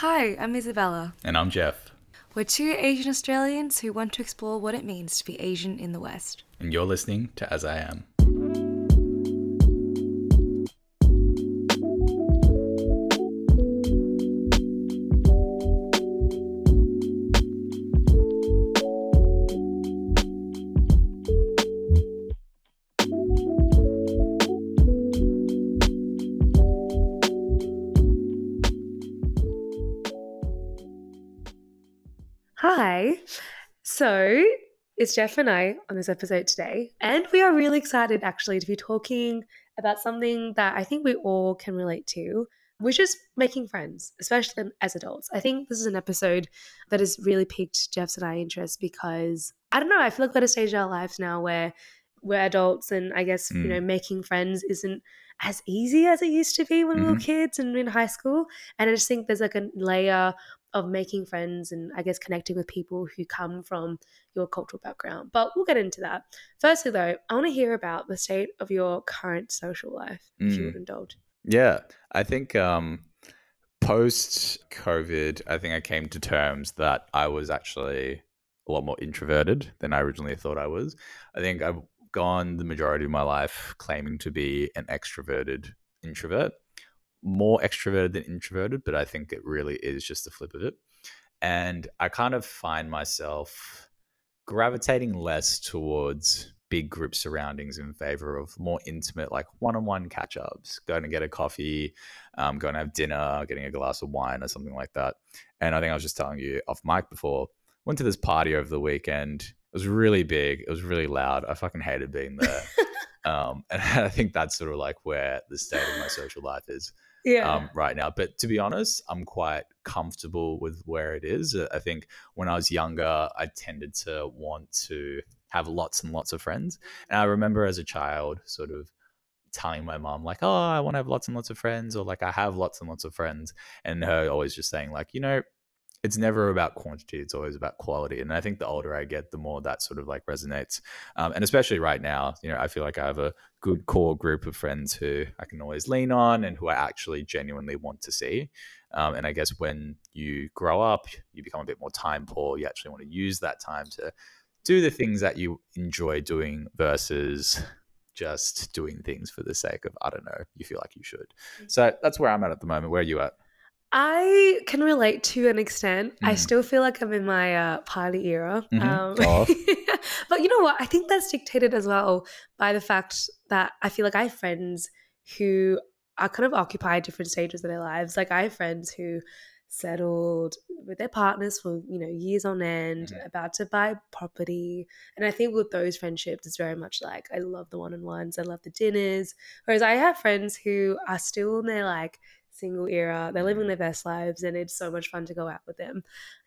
Hi, I'm Isabella. And I'm Jeff. We're two Asian Australians who want to explore what it means to be Asian in the West. And you're listening to As I Am. It's Jeff and I on this episode today, and we are really excited actually to be talking about something that I think we all can relate to, which is making friends, especially as adults. I think this is an episode that has really piqued Jeff's and I interest because I don't know, I feel like we're at a stage in our lives now where we're adults and I guess, you Mm. know, making friends isn't as easy as it used to be when we were Mhm. kids and in high school. And I just think there's like a layer of making friends and I guess connecting with people who come from your cultural background. But we'll get into that. Firstly, though, I want to hear about the state of your current social life, if you Mm. would indulge. Yeah, I think um, post COVID, I think I came to terms that I was actually a lot more introverted than I originally thought I was. I think I've gone the majority of my life claiming to be an extroverted introvert, more extroverted than introverted, but I think it really is just the flip of it. And I kind of find myself gravitating less towards big group surroundings in favor of more intimate, like one-on-one catch-ups, going to get a coffee, um, going to have dinner, getting a glass of wine or something like that. And I think I was just telling you off mic before, went to this party over the weekend. It was really big. It was really loud. I fucking hated being there. um, and I think that's sort of like where the state of my social life is Yeah. um, right now. But to be honest, I'm quite comfortable with where it is. I think when I was younger, I tended to want to have lots and lots of friends. And I remember as a child, sort of telling my mom, like, oh, I want to have lots and lots of friends, or like, I have lots and lots of friends. And her always just saying, like, you know, it's never about quantity it's always about quality and i think the older i get the more that sort of like resonates um, and especially right now you know i feel like i have a good core group of friends who i can always lean on and who i actually genuinely want to see um, and i guess when you grow up you become a bit more time poor you actually want to use that time to do the things that you enjoy doing versus just doing things for the sake of i don't know you feel like you should. So that's where i'm at at the moment. Where are you at I can relate to an extent. I Mm. still feel like I'm in my uh, party era. Mhm. Um, but you know what? I think that's dictated as well by the fact that I feel like I have friends who are kind of occupy different stages of their lives. Like I have friends who settled with their partners for you know years on end, Mhm. about to buy property, and I think with those friendships, it's very much like I love the one on ones, I love the dinners. Whereas I have friends who are still in their like single era. They're living their best lives and it's so much fun to go out with them.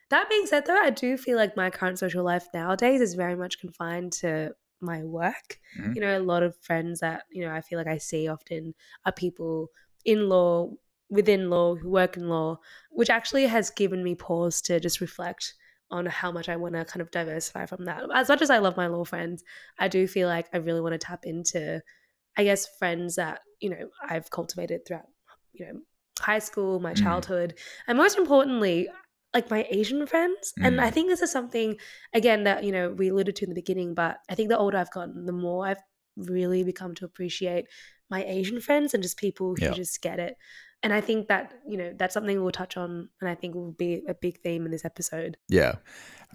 That being said, though, I do feel like my current social life nowadays is very much confined to my work. Mhm. You know, a lot of friends that, you know, I feel like I see often are people in law, within law, who work in law, which actually has given me pause to just reflect on how much I want to kind of diversify from that. As much as I love my law friends, I do feel like I really want to tap into, I guess, friends that, you know, I've cultivated throughout, you know, high school, my Mm. childhood, and most importantly, like my Asian friends. And Mm. I think this is something, again, that, you know, we alluded to in the beginning, but I think the older I've gotten, the more I've really become to appreciate my Asian friends and just people who Yeah. just get it. And I think that, you know, that's something we'll touch on and I think will be a big theme in this episode. Yeah.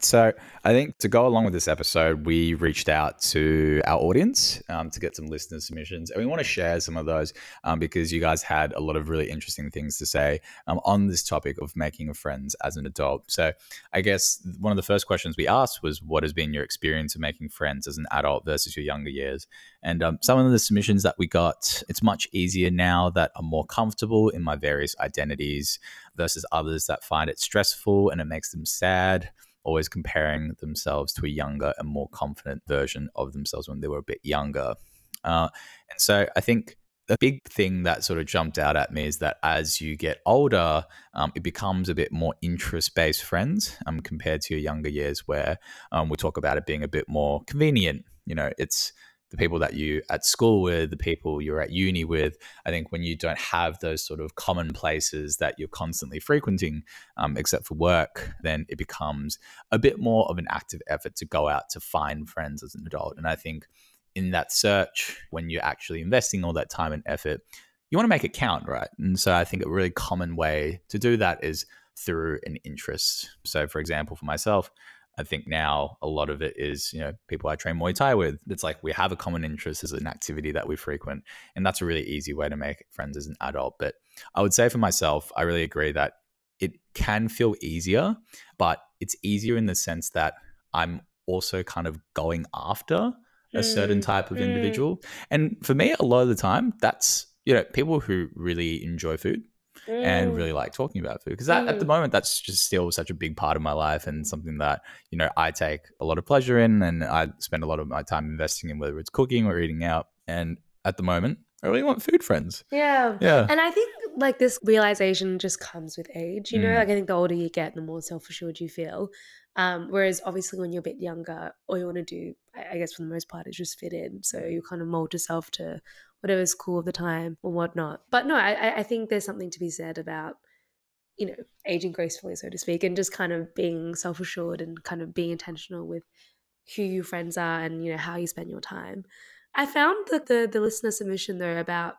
So I think to go along with this episode, we reached out to our audience um, to get some listener submissions, and we want to share some of those um, because you guys had a lot of really interesting things to say um, on this topic of making friends as an adult. So I guess one of the first questions we asked was, "What has been your experience of making friends as an adult versus your younger years?" And um, some of the submissions that we got, it's much easier now that I'm more comfortable in my various identities versus others that find it stressful and it makes them sad always comparing themselves to a younger and more confident version of themselves when they were a bit younger. Uh, and so I think the big thing that sort of jumped out at me is that as you get older, um, it becomes a bit more interest based friends um, compared to your younger years, where um, we talk about it being a bit more convenient. You know, it's the people that you at school with, the people you're at uni with. I think when you don't have those sort of common places that you're constantly frequenting, um, except for work, then it becomes a bit more of an active effort to go out to find friends as an adult. And I think in that search, when you're actually investing all that time and effort, you want to make it count, right? And so I think a really common way to do that is through an interest. So, for example, for myself, I think now a lot of it is, you know, people I train Muay Thai with. It's like we have a common interest as an activity that we frequent. And that's a really easy way to make friends as an adult. But I would say for myself, I really agree that it can feel easier, but it's easier in the sense that I'm also kind of going after a certain mm, type of mm. individual. And for me, a lot of the time, that's, you know, people who really enjoy food mm. and really like talking about food because mm. at the mm. moment that's just still such a big part of my life and something that you know I take a lot of pleasure in and I spend a lot of my time investing in whether it's cooking or eating out and at the moment I really want food friends. Yeah. Yeah. And I think like this realization just comes with age. You know, mm. like I think the older you get, the more self assured you feel. Um, whereas obviously when you're a bit younger, all you want to do, I guess for the most part, is just fit in. So you kind of mold yourself to whatever's cool at the time or whatnot. But no, I, I think there's something to be said about, you know, aging gracefully, so to speak, and just kind of being self assured and kind of being intentional with who your friends are and, you know, how you spend your time. I found that the the listener submission though about,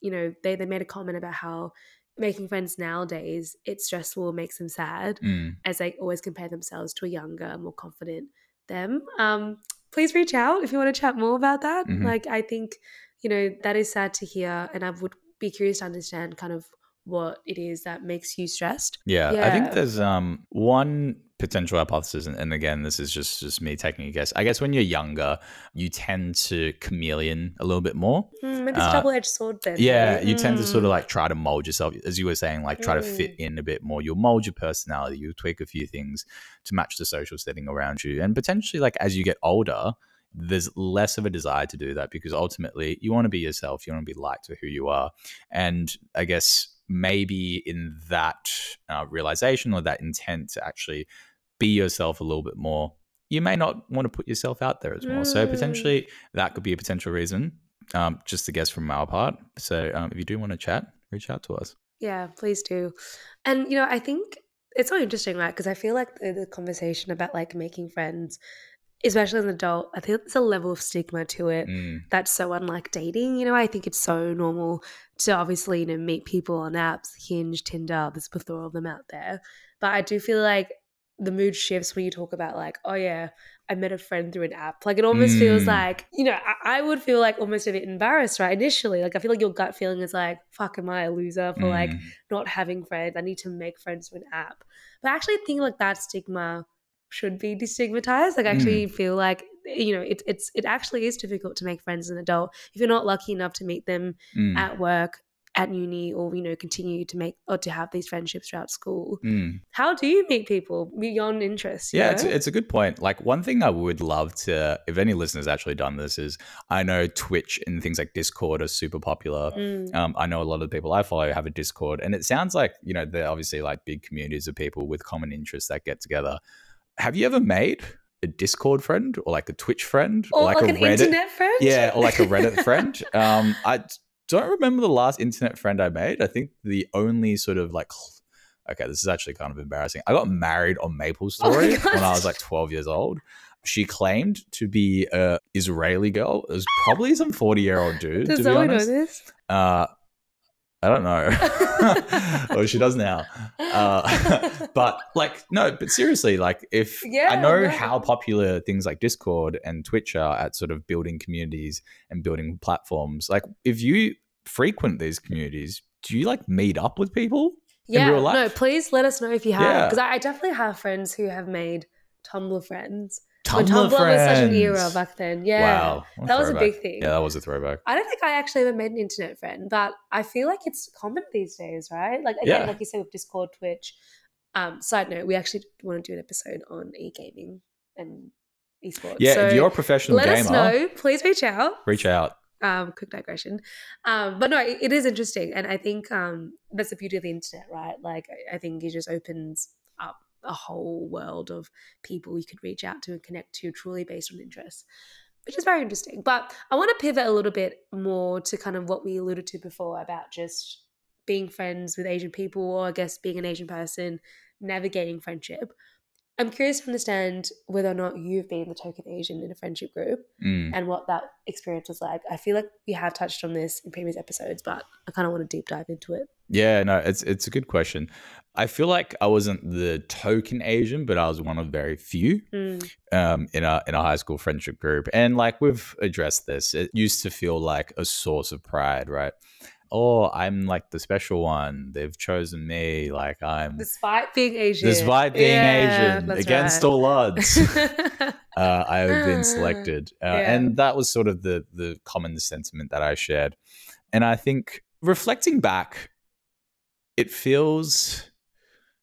you know, they, they made a comment about how making friends nowadays, it's stressful, makes them sad, mm. as they always compare themselves to a younger, more confident them. Um, please reach out if you want to chat more about that. Mm-hmm. Like, I think you know, that is sad to hear. And I would be curious to understand kind of what it is that makes you stressed. Yeah, yeah. I think there's um one potential hypothesis, and, and, again, this is just just me taking a guess. I guess when you're younger, you tend to chameleon a little bit more. Mm, maybe it's uh, double edged sword then. Yeah, you mm. tend to sort of mm. like try to mold yourself, as you were saying, like try mm. to fit mm. in a bit more. You'll mold your personality. You'll tweak a few things to match the social setting around you, and potentially, like as you get older there's less of a desire to do that because ultimately you want to be yourself, you want to be liked for who you are. And I guess maybe in that uh, realization or that intent to actually be yourself a little bit more, you may not want to put yourself out there as well. Mm. So potentially that could be a potential reason, um, just a guess from our part. So um, if you do want to chat, reach out to us. Yeah, please do. And, you know, I think it's so interesting, right? Because I feel like the, the conversation about like making friends especially as an adult, I think there's a level of stigma to it mm. that's so unlike dating. You know, I think it's so normal to obviously, you know, meet people on apps, Hinge, Tinder, there's a plethora of them out there. But I do feel like the mood shifts when you talk about like, oh yeah, I met a friend through an app. Like it almost mm. feels like, you know, I, I, would feel like almost a bit embarrassed, right? Initially. Like I feel like your gut feeling is like, fuck, am I a loser for mm. like not having friends? I need to make friends through an app. But I actually think like that stigma should be destigmatized. Like I actually mm. feel like you know it, it's it actually is difficult to make friends as an adult if you're not lucky enough to meet them mm. at work at uni or you know continue to make or to have these friendships throughout school mm. how do you meet people beyond interests yeah it's, it's, a good point like one thing i would love to if any listeners actually done this is i know twitch and things like discord are super popular mm. um, i know a lot of the people i follow have a discord and it sounds like you know they're obviously like big communities of people with common interests that get together have you ever made a Discord friend or like a Twitch friend or, or like, like, a Reddit internet friend? Yeah, or like a Reddit friend. Um, I don't remember the last internet friend I made. I think the only sort of like okay, this is actually kind of embarrassing. I got married on Maple oh Story oh when I was like 12 years old. She claimed to be a Israeli girl. It was probably some 40 year old dude. Does to be honest. know this? Uh, I don't know. well, she does now. Uh, but like, no, but seriously, like, if yeah, I know no. how popular things like Discord and Twitch are at sort of building communities and building platforms, like, if you frequent these communities, do you like meet up with people yeah, in real life? No, please let us know if you have, because yeah. I, I definitely have friends who have made Tumblr friends Tumblr, Tumblr was such an era back then. Yeah. Wow. That was a big thing. Yeah, that was a throwback. I don't think I actually ever made an internet friend, but I feel like it's common these days, right? Like again, yeah. like you said with Discord, Twitch. Um, side note, we actually want to do an episode on e-gaming and esports. Yeah, so if you're a professional let gamer, us know. Please reach out. Reach out. Um, quick digression. Um, but no, it, it is interesting. And I think um, that's the beauty of the internet, right? Like, I think it just opens up a whole world of people you could reach out to and connect to truly based on interests. which is very interesting. But I want to pivot a little bit more to kind of what we alluded to before about just being friends with Asian people, or I guess being an Asian person, navigating friendship. I'm curious to understand whether or not you've been the token Asian in a friendship group Mm. and what that experience was like. I feel like we have touched on this in previous episodes, but I kind of want to deep dive into it. Yeah, no, it's it's a good question. I feel like I wasn't the token Asian, but I was one of very few Mm. um, in a in a high school friendship group. And like we've addressed this, it used to feel like a source of pride, right? Oh, I'm like the special one. They've chosen me. Like I'm Despite being Asian. despite being Yeah, Asian against right. all odds. uh, I have been selected, uh, Yeah. and that was sort of the the common sentiment that I shared. And I think reflecting back, it feels,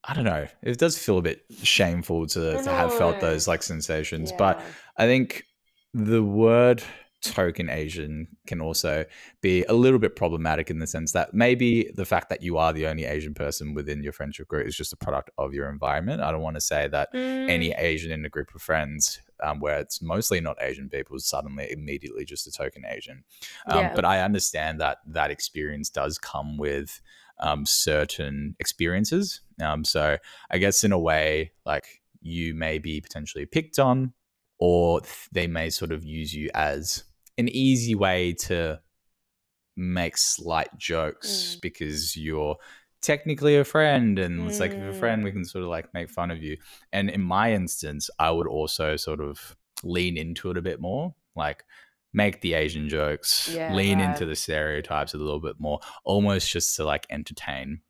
I don't know, it does feel a bit shameful to, to have felt those like sensations. But I think the word token Asian can also be a little bit problematic in the sense that maybe the fact that you are the only Asian person within your friendship group is just a product of your environment. I don't want to say that any Mm. Asian in a group of friends um, where it's mostly not Asian people is suddenly immediately just a token Asian. Um, Yeah. But I understand that that experience does come with um, certain experiences. Um, so I guess in a way, like you may be potentially picked on, or they may sort of use you as an easy way to make slight jokes Mm. because you're technically a friend and it's like if you're a Mm. friend we can sort of like make fun of you and in my instance i would also sort of lean into it a bit more like make the asian jokes Yeah, lean right. into the stereotypes a little bit more almost just to like entertain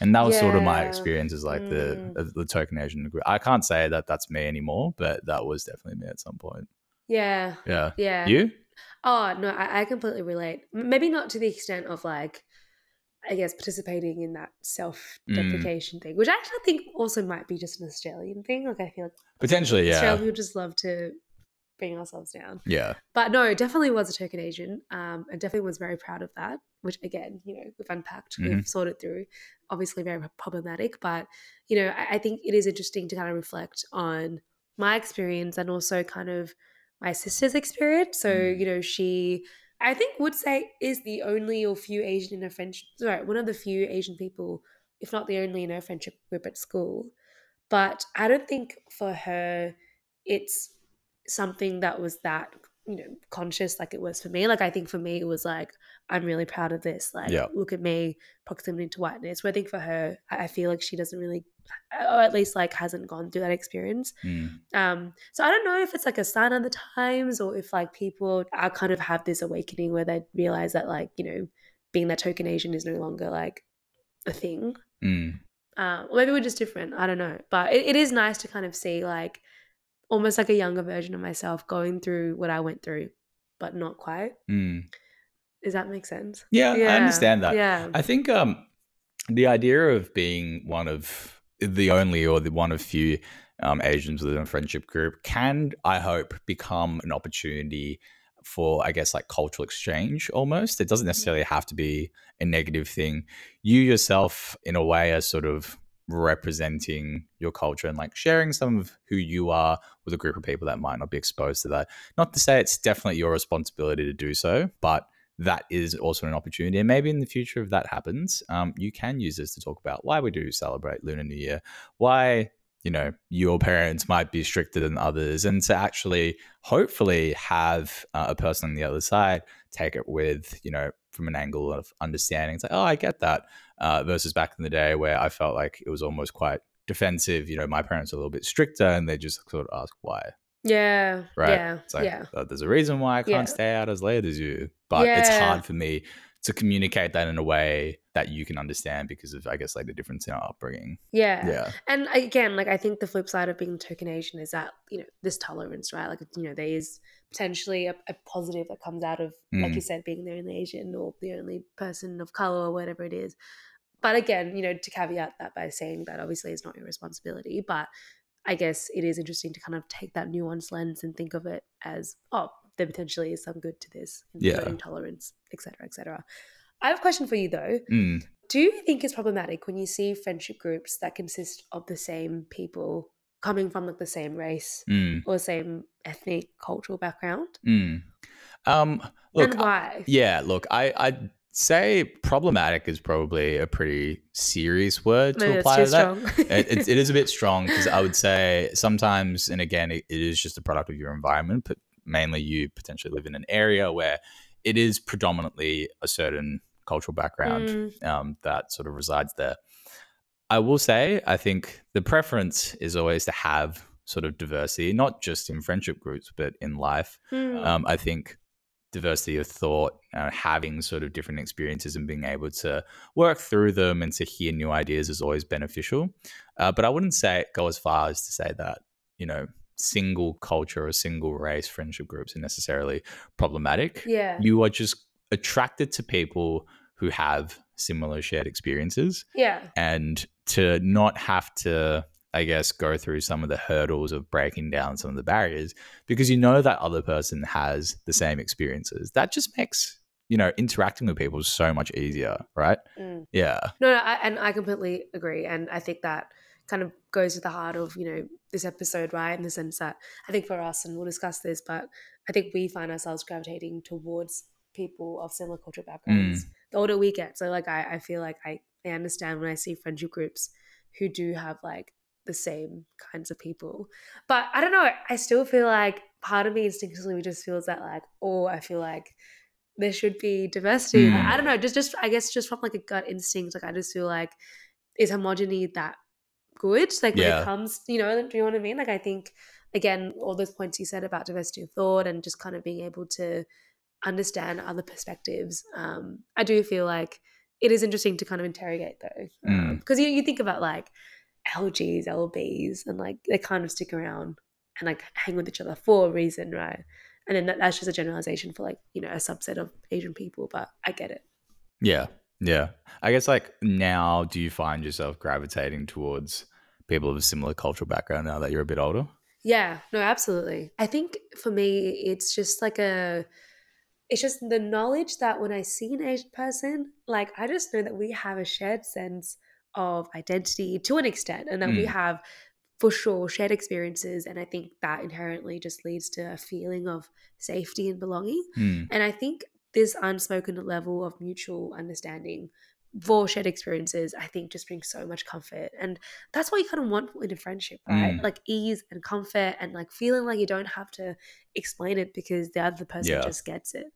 and that was sort of my Yeah. experience as like the Mm. the, the token asian group i can't say that that's me anymore but that was definitely me at some point Yeah. yeah Yeah. you Oh no, I, I completely relate. Maybe not to the extent of like, I guess participating in that self-deprecation Mm. thing, which I actually think also might be just an Australian thing. Like I feel like potentially yeah Australian people just love to bring ourselves down. yeah But no, definitely was a token Asian, um, and definitely was very proud of that. Which again, you know, we've unpacked, Mm-hmm. we've sorted through. Obviously, very problematic, but you know, I, I think it is interesting to kind of reflect on my experience and also kind of my sister's experience. So Mm. you know, she, I think, would say is the only or few Asian in her friendship. Sorry, one of the few Asian people, if not the only in her friendship group at school. But I don't think for her, it's something that was that you know conscious like it was for me like i think for me it was like i'm really proud of this like Yeah. look at me proximity to whiteness where i think for her i I feel like she doesn't really or at least like hasn't gone through that experience Mm. um so i don't know if it's like a sign of the times or if like people are kind of have this awakening where they realize that like you know being that token asian is no longer like a thing Mm. um, or maybe we're just different. I don't know. But it, it is nice to kind of see like almost like a younger version of myself going through what I went through, but not quite. Mm. Does that make sense? Yeah, I understand that. Yeah. I think um, the idea of being one of the only or the one of few um, Asians within a friendship group can, I hope, become an opportunity for, I guess, like cultural exchange almost. It doesn't necessarily have to be a negative thing. You yourself, in a way, are sort of representing your culture and like sharing some of who you are with a group of people that might not be exposed to that. Not to say it's definitely your responsibility to do so, but that is also an opportunity. And maybe in the future, if that happens, um, you can use this to talk about why we do celebrate Lunar New Year, why you know your parents might be stricter than others, and to actually hopefully have uh, a person on the other side take it with you know from an angle of understanding. It's like, oh, I get that. Uh, versus back in the day where I felt like it was almost quite defensive. You know, my parents are a little bit stricter, and they just sort of ask why yeah. right? Yeah. It's like, yeah. uh, there's a reason why I can't Yeah. stay out as late as you. But it's hard for me to communicate that in a way that you can understand because of, I guess, like the difference in our upbringing. Yeah. Yeah. And again, like I think the flip side of being token Asian is that, you know, this tolerance, right? Like, you know, there is potentially a, a positive that comes out of, like Mm. you said, being the only Asian or the only person of color or whatever it is. But again, you know, to caveat that by saying that obviously it's not your responsibility, but I guess it is interesting to kind of take that nuanced lens and think of it as, oh, there potentially is some good to this, Yeah. including tolerance, et cetera, et cetera. I have a question for you though. Mm. Do you think it's problematic when you see friendship groups that consist of the same people coming from like the same race Mm, or same ethnic cultural background? mm. Um, look, and why? Yeah, look, I I'd say problematic is probably a pretty serious word to apply to that. it, it, it is a bit strong because I would say sometimes, and again, it, it is just a product of your environment, but mainly you potentially live in an area where it is predominantly a certain cultural background Mm, um, that sort of resides there. I will say, I think the preference is always to have sort of diversity, not just in friendship groups, but in life. mm, Um, I think diversity of thought, uh, having sort of different experiences and being able to work through them and to hear new ideas is always beneficial. Uh, but I wouldn't say go as far as to say that, you know, single culture or single race friendship groups are necessarily problematic. yeah. You are just attracted to people who have similar shared experiences yeah. and to not have to i guess go through some of the hurdles of breaking down some of the barriers because you know that other person has the same experiences that just makes you know interacting with people so much easier right Mm. yeah No, no, I, and I completely agree. And I think that kind of goes to the heart of, you know, this episode, right? In the sense that I think for us, and we'll discuss this, but I think we find ourselves gravitating towards people of similar cultural backgrounds the older we get. So, like, I, I feel like I, I understand when I see friendship groups who do have like the same kinds of people. But I don't know, I still feel like part of me instinctively just feels that, like, oh, I feel like there should be diversity. Mm. I don't know, just just I guess just from like a gut instinct, like I just feel like is homogeny that good? Like when Yeah. it comes, you know, do you know what I mean? Like I think again, all those points you said about diversity of thought and just kind of being able to understand other perspectives. Um, I do feel like it is interesting to kind of interrogate though, Mm. because you you think about like LGs, LBs, and like they kind of stick around and like hang with each other for a reason, right? And then that, that's just a generalization for like you know a subset of Asian people, but I get it. yeah yeah i guess like now do you find yourself gravitating towards people of a similar cultural background now that you're a bit older Yeah, no, absolutely. I think for me, it's just like a, it's just the knowledge that when I see an Asian person, like I just know that we have a shared sense of identity to an extent, and that we Mm. have for sure shared experiences. And I think that inherently just leads to a feeling of safety and belonging. Hmm. And I think this unspoken level of mutual understanding for shared experiences, I think just brings so much comfort. And that's what you kind of want in a friendship, right? Mm. Like ease and comfort and like feeling like you don't have to explain it because the other person Yeah. just gets it.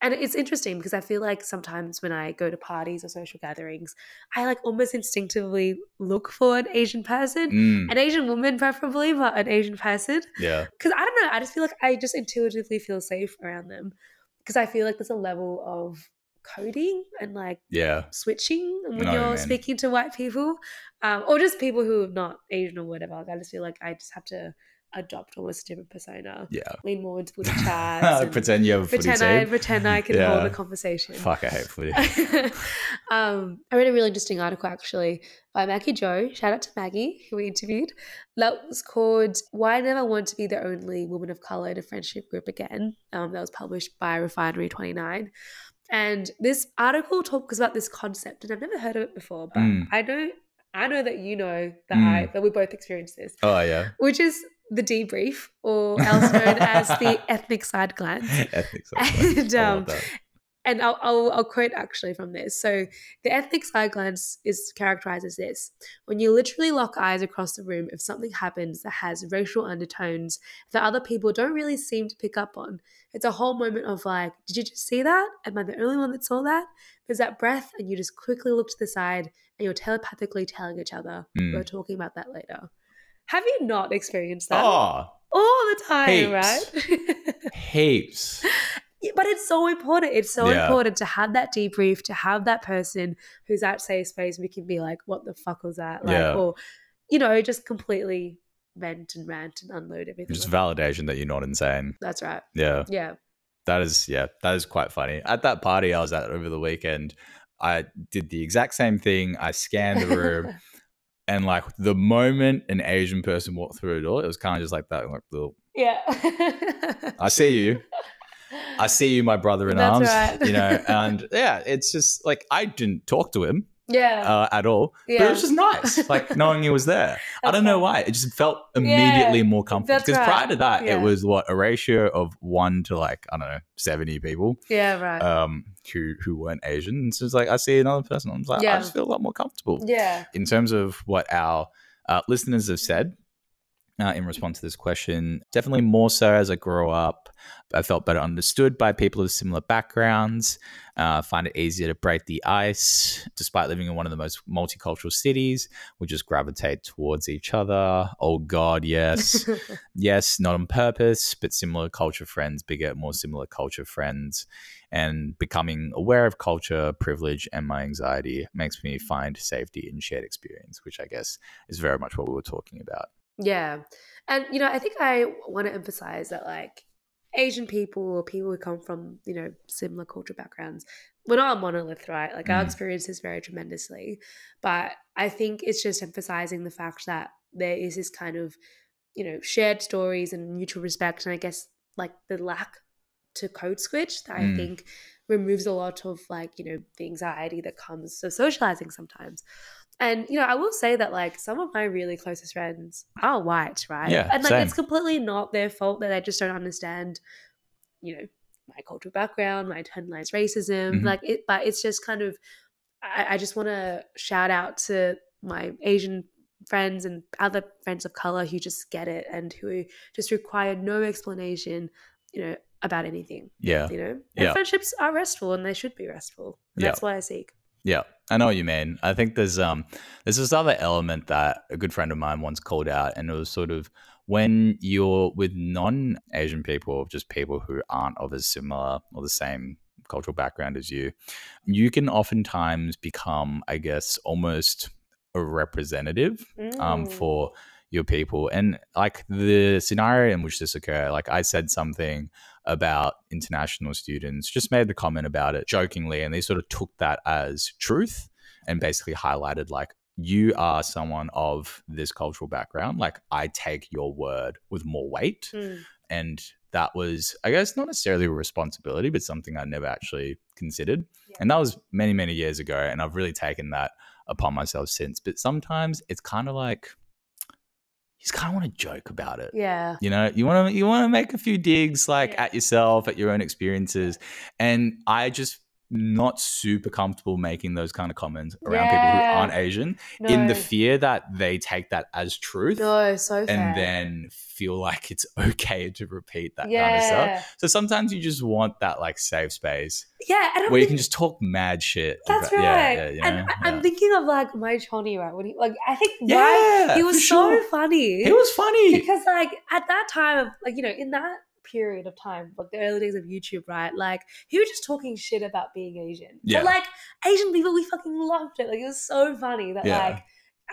And it's interesting because I feel like sometimes when I go to parties or social gatherings, I like almost instinctively look for an Asian person, Mm. an Asian woman preferably, but an Asian person yeah because I don't know. I just feel like I just intuitively feel safe around them because I feel like there's a level of coding and like yeah switching when Know what you you're mean. speaking to white people, um, or just people who are not Asian or whatever. Like I just feel like I just have to adopt almost a different persona, yeah lean more into footy chats, pretend you have pretend I team pretend I can Yeah. hold a conversation. fuck i hate footy um, I read a really interesting article actually by Maggie Joe. Shout out to Maggie, who we interviewed. That was called Why I Never Want to Be the Only Woman of Color in a Friendship Group Again. Um, that was published by Refinery 29. And this article talks about this concept, and I've never heard of it before, but Mm. I know I know that you know that I Mm. that we both experienced this, oh yeah which is the debrief, or else known as the ethnic side glance. ethics And, I love um. And I'll, I'll, I'll quote actually from this. So, the ethnic side glance is characterized as this when you literally lock eyes across the room if something happens that has racial undertones that other people don't really seem to pick up on. It's a whole moment of like, did you just see that? Am I the only one that saw that? There's that breath, and you just quickly look to the side and you're telepathically telling each other, Mm. we're talking about that later. Have you not experienced that? Oh, All the time, heaps. right? heaps. Yeah, but it's so important. It's so Yeah. important to have that debrief, to have that person who's at safe space. We can be like, "What the fuck was that?" Like, Yeah. or you know, just completely vent and rant and unload everything. Just on- validation that you're not insane. That's right. Yeah, Yeah. that is yeah, that is quite funny. At that party I was at over the weekend, I did the exact same thing. I scanned the room, and like the moment an Asian person walked through the door, it was kind of just like that. Like, little, yeah. I see you. I see you, my brother in That's arms. right. You know, and yeah, it's just like I didn't talk to him. Yeah. uh, at all. But Yeah. it was just nice, like knowing he was there. I don't know why. It just felt immediately Yeah, more comfortable. Because right. prior to that, Yeah. it was what a ratio of one to like I don't know seventy people yeah, right. um, who who weren't Asian. And so it's like I see another person, I'm like I just feel a lot more comfortable. yeah. In terms of what our uh, listeners have said. Uh, in response to this question, definitely more so as I grow up. I felt better understood by people of similar backgrounds. Uh, find it easier to break the ice. Despite living in one of the most multicultural cities, we just gravitate towards each other. Oh God, yes, yes, not on purpose, but similar culture friends beget more similar culture friends. And becoming aware of culture, privilege, and my anxiety makes me find safety in shared experience, which I guess is very much what we were talking about. Yeah. And, you know, I think I want to emphasize that, like, Asian people or people who come from, you know, similar cultural backgrounds, we're not a monolith, right? Like, our Mm. experiences vary tremendously. But I think it's just emphasizing the fact that there is this kind of, you know, shared stories and mutual respect. And I guess, like, the lack to code switch that I Mm. think removes a lot of, like, you know, the anxiety that comes of socializing sometimes. And you know, I will say that like some of my really closest friends are white, right? Yeah, and like same. it's completely not their fault that they just don't understand, you know, my cultural background, my internalized racism. Mhm. Like it, but it's just kind of, I, I just want to shout out to my Asian friends and other friends of color who just get it and who just require no explanation, you know, about anything. Yeah. You know, and Yeah. friendships are restful and they should be restful. And Yeah. That's what I seek. Yeah, I know what you mean. I think there's um there's this other element that a good friend of mine once called out, and it was sort of when you're with non-Asian people, just people who aren't of a similar or the same cultural background as you, you can oftentimes become, I guess, almost a representative um, Mm. for your people. And like the scenario in which this occurred, like I said something about international students, just made the comment about it jokingly, and they sort of took that as truth and basically highlighted like you are someone of this cultural background. Like I take your word with more weight. Mm. And that was, I guess, not necessarily a responsibility, but something I never actually considered. Yeah. And that was many, many years ago. And I've really taken that upon myself since. But sometimes it's kind of like you just kind of want to joke about it. Yeah. You know, you want to you want to make a few digs like Yeah. at yourself, at your own experiences, and I just not super comfortable making those kind of comments around people who aren't Asian in the fear that they take that as truth No, so fair. and then feel like it's okay to repeat that kind of stuff. So sometimes you just want that like safe space yeah, where you can just talk mad shit. that's about- right. Yeah, yeah, you and know? I'm thinking of like my Choni, right? When he like, I think Yeah, why he was so sure. funny. It was funny. because like at that time of like you know in that period of time like the early days of youtube right like he was just talking shit about being asian Yeah. but like asian people we fucking loved it like it was so funny that Yeah. like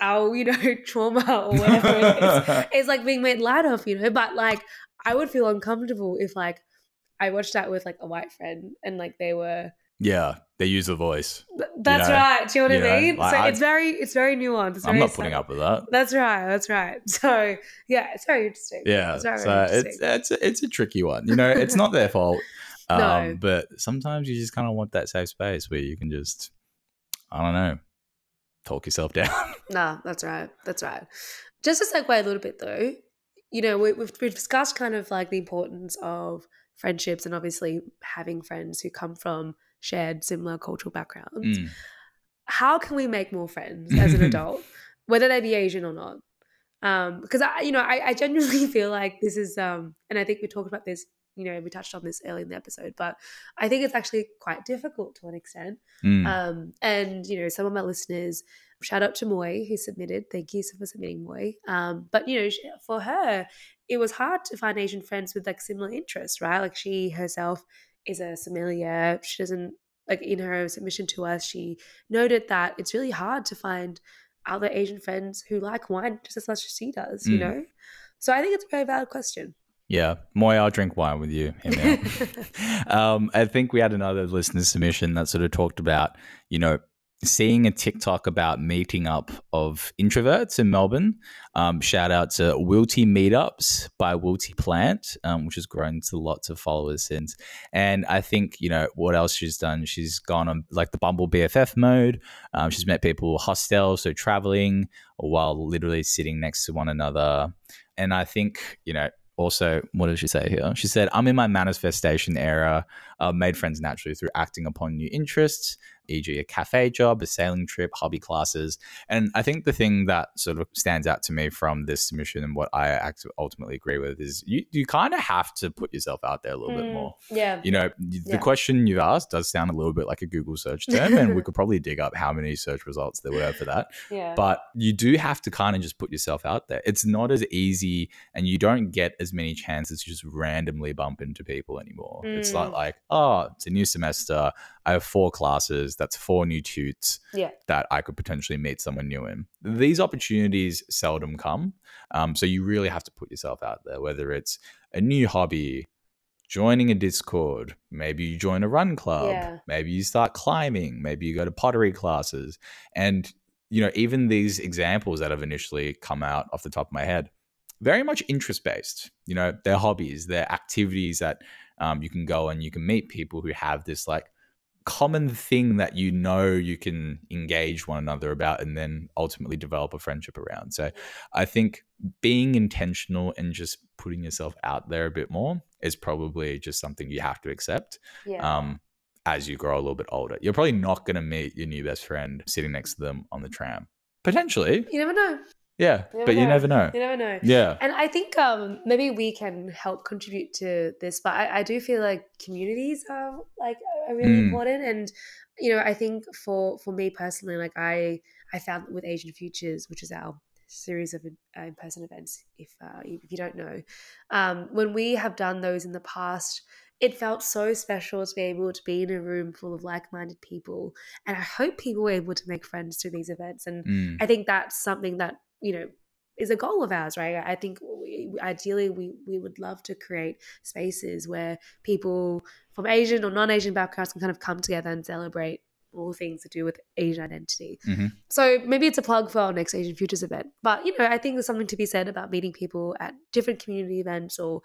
our you know trauma or whatever it is is like being made light of you know but like i would feel uncomfortable if like i watched that with like a white friend and like they were yeah, they use the voice. th- that's know, right do you know what you i mean like, so I- it's very it's very nuanced it's I'm very not putting up with that. that's right that's right so yeah it's very interesting Yeah, it's very, so very it's it's it's a tricky one. You know, it's not their fault. Um, No. but sometimes you just kind of want that safe space where you can just, I don't know, talk yourself down. Nah, that's right. That's right. Just to segue a little bit though, you know, we, we've, we've discussed kind of like the importance of friendships and obviously having friends who come from shared similar cultural backgrounds. Mm. How can we make more friends as an adult, whether they be Asian or not? Um, because I, you know, I, I genuinely feel like this is, um, and I think we talked about this, you know, we touched on this early in the episode, but I think it's actually quite difficult to an extent. Mm. Um, and you know, some of my listeners, shout out to Moy who submitted. Thank you for submitting, Moy. Um, but you know, for her, it was hard to find Asian friends with like similar interests, right? Like she herself is a sommelier. She doesn't like in her submission to us. She noted that it's really hard to find other Asian friends who like wine just as much as she does. You Mm. know, so I think it's a very valid question. Yeah, Moy, I'll drink wine with you. Hear me out. um, I think we had another listener submission that sort of talked about, you know, seeing a TikTok about meeting up of introverts in Melbourne. Um, shout out to Wilty Meetups by Wilty Plant, um, which has grown to lots of followers since. And I think, you know, what else she's done? She's gone on like the Bumble BFF mode. Um, she's met people hostel, so traveling while literally sitting next to one another. And I think, you know, also, what did she say here? She said, I'm in my manifestation era, uh, made friends naturally through acting upon new interests, e.g., a cafe job, a sailing trip, hobby classes. And I think the thing that sort of stands out to me from this submission and what I ultimately agree with is you, you kind of have to put yourself out there a little mm, bit more. Yeah. You know, the yeah. question you asked does sound a little bit like a Google search term, and we could probably dig up how many search results there were for that. Yeah. But you do have to kind of just put yourself out there. It's not as easy, and you don't get as many chances to just randomly bump into people anymore. Mm. It's not mm. like, oh, it's a new semester. I have four classes. That's four new tutes yeah. that I could potentially meet someone new in. These opportunities seldom come. Um, so you really have to put yourself out there, whether it's a new hobby, joining a Discord, maybe you join a run club, yeah. maybe you start climbing, maybe you go to pottery classes. And, you know, even these examples that have initially come out off the top of my head, very much interest based. You know, their hobbies, their activities that um, you can go and you can meet people who have this like common thing that you know you can engage one another about and then ultimately develop a friendship around. So I think being intentional and just putting yourself out there a bit more is probably just something you have to accept. Yeah. Um, as you grow a little bit older, you're probably not going to meet your new best friend sitting next to them on the tram. Potentially. You never know. Yeah, you but know. you never know. You never know. Yeah. And I think um, maybe we can help contribute to this, but I, I do feel like communities are like are really mm. important. And you know, I think for for me personally, like I I found with Asian Futures, which is our series of uh, in-person events if uh, if you don't know um, when we have done those in the past it felt so special to be able to be in a room full of like-minded people and i hope people were able to make friends through these events and mm. i think that's something that you know is a goal of ours, right? I think we, ideally we we would love to create spaces where people from Asian or non-Asian backgrounds can kind of come together and celebrate all things to do with Asian identity. Mm-hmm. So maybe it's a plug for our next Asian Futures event. But you know, I think there's something to be said about meeting people at different community events or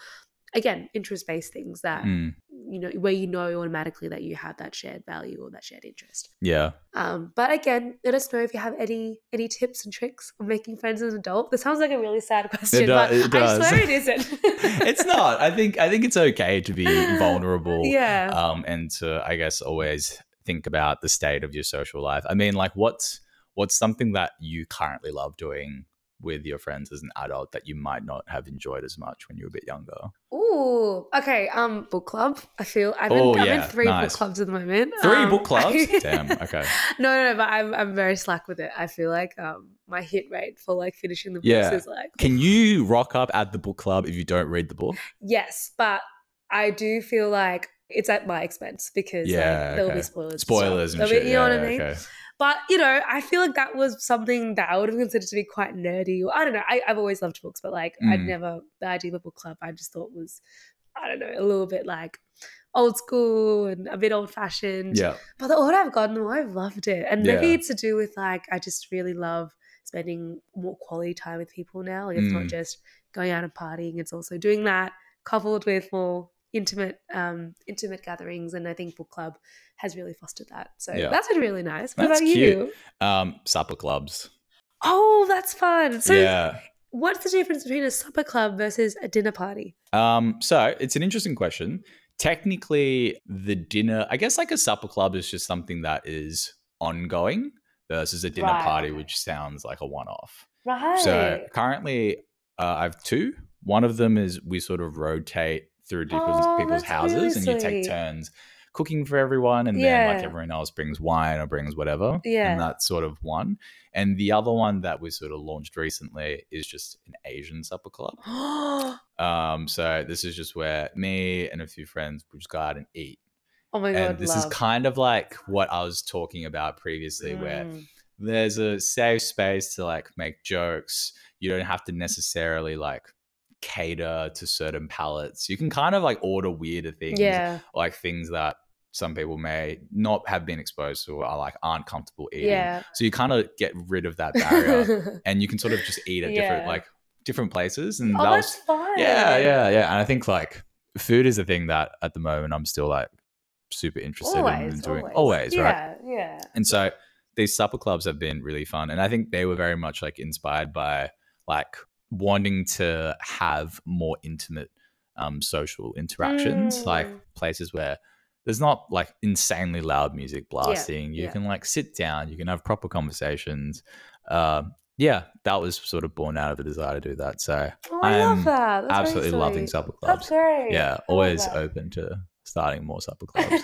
again interest based things that mm. you know where you know automatically that you have that shared value or that shared interest. Yeah. Um but again let us know if you have any any tips and tricks on making friends as an adult. This sounds like a really sad question it but i swear it isn't. It's not. I think i think it's okay to be vulnerable yeah. um and to i guess always think about the state of your social life. I mean like what's what's something that you currently love doing with your friends as an adult that you might not have enjoyed as much when you were a bit younger? Ooh, okay. Um, book club. I feel I've been, oh, I'm yeah, in three nice. book clubs at the moment. Three um, book clubs. Damn. Okay. No, no, no. But I'm I'm very slack with it. I feel like um my hit rate for like finishing the books yeah. is like. Can you rock up at the book club if you don't read the book? Yes, but I do feel like it's at my expense because yeah, like, there'll okay. be spoilers. Spoilers and, shit. Be, you know yeah, what I mean? Okay. But you know, I feel like that was something that I would have considered to be quite nerdy. Or I don't know. I, have always loved books, but like mm. I'd never the idea of a book club. I just thought was I don't know a little bit like old school and a bit old fashioned. Yeah. But the older I've gotten, the more I've loved it, and yeah. maybe it's to do with like I just really love spending more quality time with people now. Like it's mm. not just going out and partying; it's also doing that coupled with more intimate um intimate gatherings and i think book club has really fostered that. So yeah. that's been really nice. What that's about cute. you um supper clubs. Oh that's fun. So yeah. what's the difference between a supper club versus a dinner party? Um so it's an interesting question. Technically the dinner i guess like a supper club is just something that is ongoing versus a dinner right. party which sounds like a one-off. Right. so currently uh, i have two. One of them is we sort of rotate through people's, oh, people's houses and you take turns cooking for everyone and yeah. then like everyone else brings wine or brings whatever yeah and that's sort of one and the other one that we sort of launched recently is just an asian supper club um so this is just where me and a few friends we just go out and eat oh my god and this love. is kind of like what i was talking about previously mm. where there's a safe space to like make jokes you don't have to necessarily like cater to certain palates. You can kind of like order weirder things, yeah, like things that some people may not have been exposed to or are like aren't comfortable eating. Yeah. So you kind of get rid of that barrier and you can sort of just eat at different Yeah. like different places. And oh, that was that's fun. yeah, yeah, yeah. And I think like food is the thing that at the moment I'm still like super interested Always, in doing. always. Always, right? Yeah, yeah. And so these supper clubs have been really fun. And I think they were very much like inspired by like wanting to have more intimate um, social interactions, like Mm. places where there's not like insanely loud music blasting. you yeah. can like sit down, you can have proper conversations. Um, yeah, that was sort of born out of the desire to do that. So Oh, I I'm love that. That's absolutely loving supper That's clubs. great. Yeah, always open to starting more supper clubs.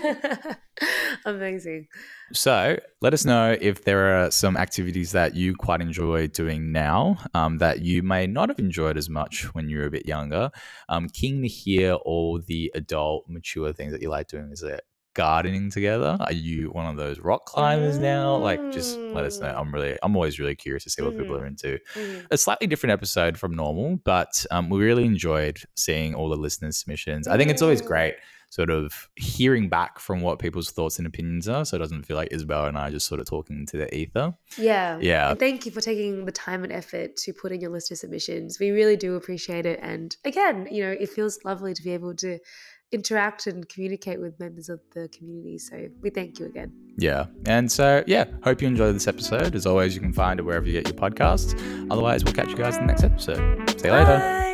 Amazing. So let us know if there are some activities that you quite enjoy doing now um, that you may not have enjoyed as much when you were a bit younger. I'm keen to hear all the adult, mature things that you like doing. Is it gardening together? Are you one of those rock climbers now? Like, just let us know. Mm. I'm really, I'm always really curious to see what people Mhm. are into. Mhm. A slightly different episode from normal, but um, we really enjoyed seeing all the listeners' submissions. I think it's always Mm. great sort of hearing back from what people's thoughts and opinions are so it doesn't feel like Isabel and I are just sort of talking to the ether. Yeah. Yeah. And thank you for taking the time and effort to put in your list of submissions. We really do appreciate it. And again, you know, it feels lovely to be able to interact and communicate with members of the community. So we thank you again. Yeah. And so, yeah, hope you enjoyed this episode. As always, you can find it wherever you get your podcasts. Otherwise, we'll catch you guys in the next episode. See you later. Bye.